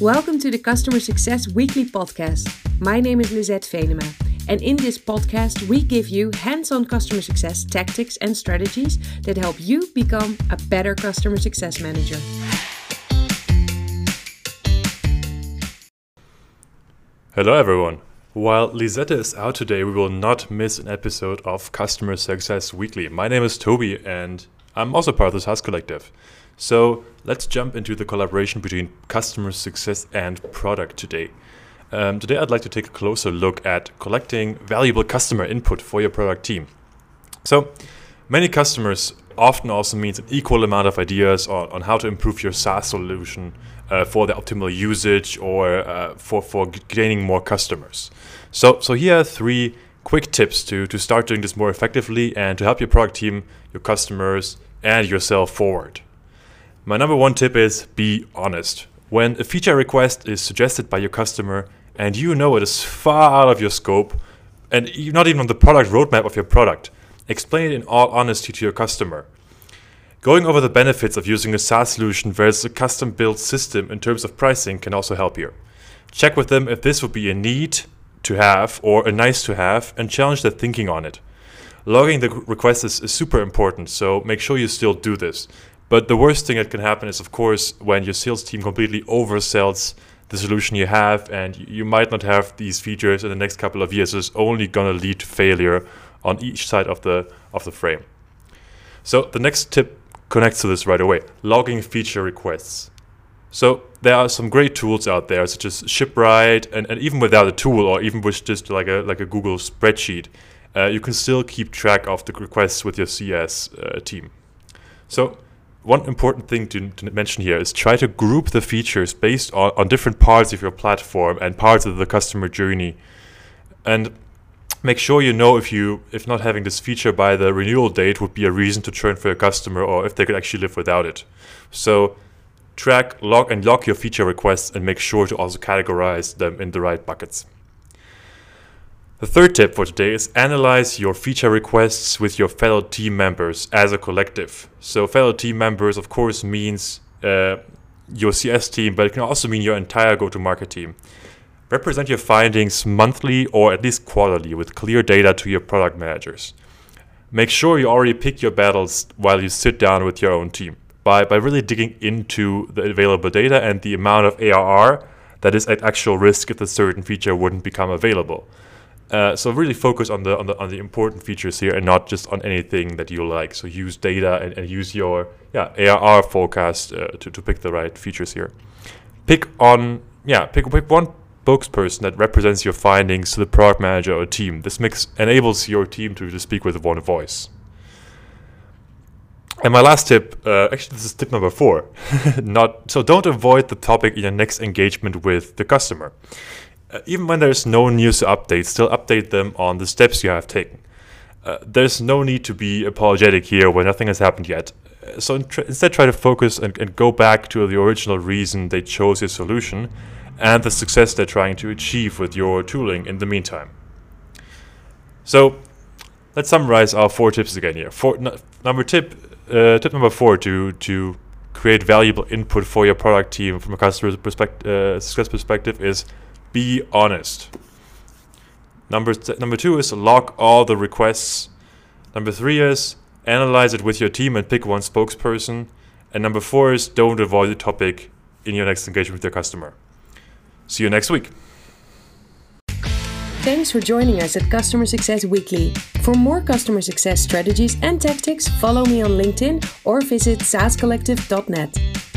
Welcome to the Customer Success Weekly podcast. My name is Lizette Venema, and in this podcast, we give you hands on customer success tactics and strategies that help you become a better customer success manager. Hello, everyone. While Lisette is out today, we will not miss an episode of Customer Success Weekly. My name is Toby, and I'm also part of the SaaS Collective. So let's jump into the collaboration between customer success and product today. Um, today, I'd like to take a closer look at collecting valuable customer input for your product team. So, many customers often also means an equal amount of ideas on, on how to improve your SaaS solution uh, for the optimal usage or uh, for, for gaining more customers. So, so here are three quick tips to, to start doing this more effectively and to help your product team, your customers, and yourself forward. My number one tip is be honest. When a feature request is suggested by your customer and you know it is far out of your scope and not even on the product roadmap of your product, explain it in all honesty to your customer. Going over the benefits of using a SaaS solution versus a custom built system in terms of pricing can also help here. Check with them if this would be a need to have or a nice to have and challenge their thinking on it. Logging the request is, is super important, so make sure you still do this. But the worst thing that can happen is, of course, when your sales team completely oversells the solution you have, and you might not have these features in the next couple of years. It's only going to lead to failure on each side of the of the frame. So the next tip connects to this right away: logging feature requests. So there are some great tools out there, such as Shipwright, and, and even without a tool, or even with just like a like a Google spreadsheet, uh, you can still keep track of the requests with your CS uh, team. So one important thing to, to, mention here is try to group the features based on, on different parts of your platform and parts of the customer journey. And make sure you know if you if not having this feature by the renewal date would be a reason to churn for your customer or if they could actually live without it. So track, log and log your feature requests and make sure to also categorize them in the right buckets. The third tip for today is analyze your feature requests with your fellow team members as a collective. So, fellow team members, of course, means uh, your CS team, but it can also mean your entire go to market team. Represent your findings monthly or at least quarterly with clear data to your product managers. Make sure you already pick your battles while you sit down with your own team by, by really digging into the available data and the amount of ARR that is at actual risk if a certain feature wouldn't become available. Uh, so really focus on the, on the on the important features here and not just on anything that you like. So use data and, and use your yeah ARR forecast uh, to, to pick the right features here. Pick on yeah pick pick one spokesperson that represents your findings to the product manager or team. This makes enables your team to, to speak with one voice. And my last tip, uh, actually, this is tip number four. Not so. Don't avoid the topic in your next engagement with the customer uh, even when there's no news to update, still update them on the steps you have taken. Uh, there's no need to be apologetic here when nothing has happened yet. Uh, so in tr- instead, try to focus and, and go back to the original reason they chose your solution and the success they're trying to achieve with your tooling in the meantime. So let's summarize our four tips again here. For, n- number tip, uh, tip number four to to create valuable input for your product team from a customer perspective, uh, success perspective is be honest. Number, number two is log all the requests. Number three is analyze it with your team and pick one spokesperson. And number four is don't avoid the topic in your next engagement with your customer. See you next week. Thanks for joining us at Customer Success Weekly. For more customer success strategies and tactics, follow me on LinkedIn or visit saascollective.net.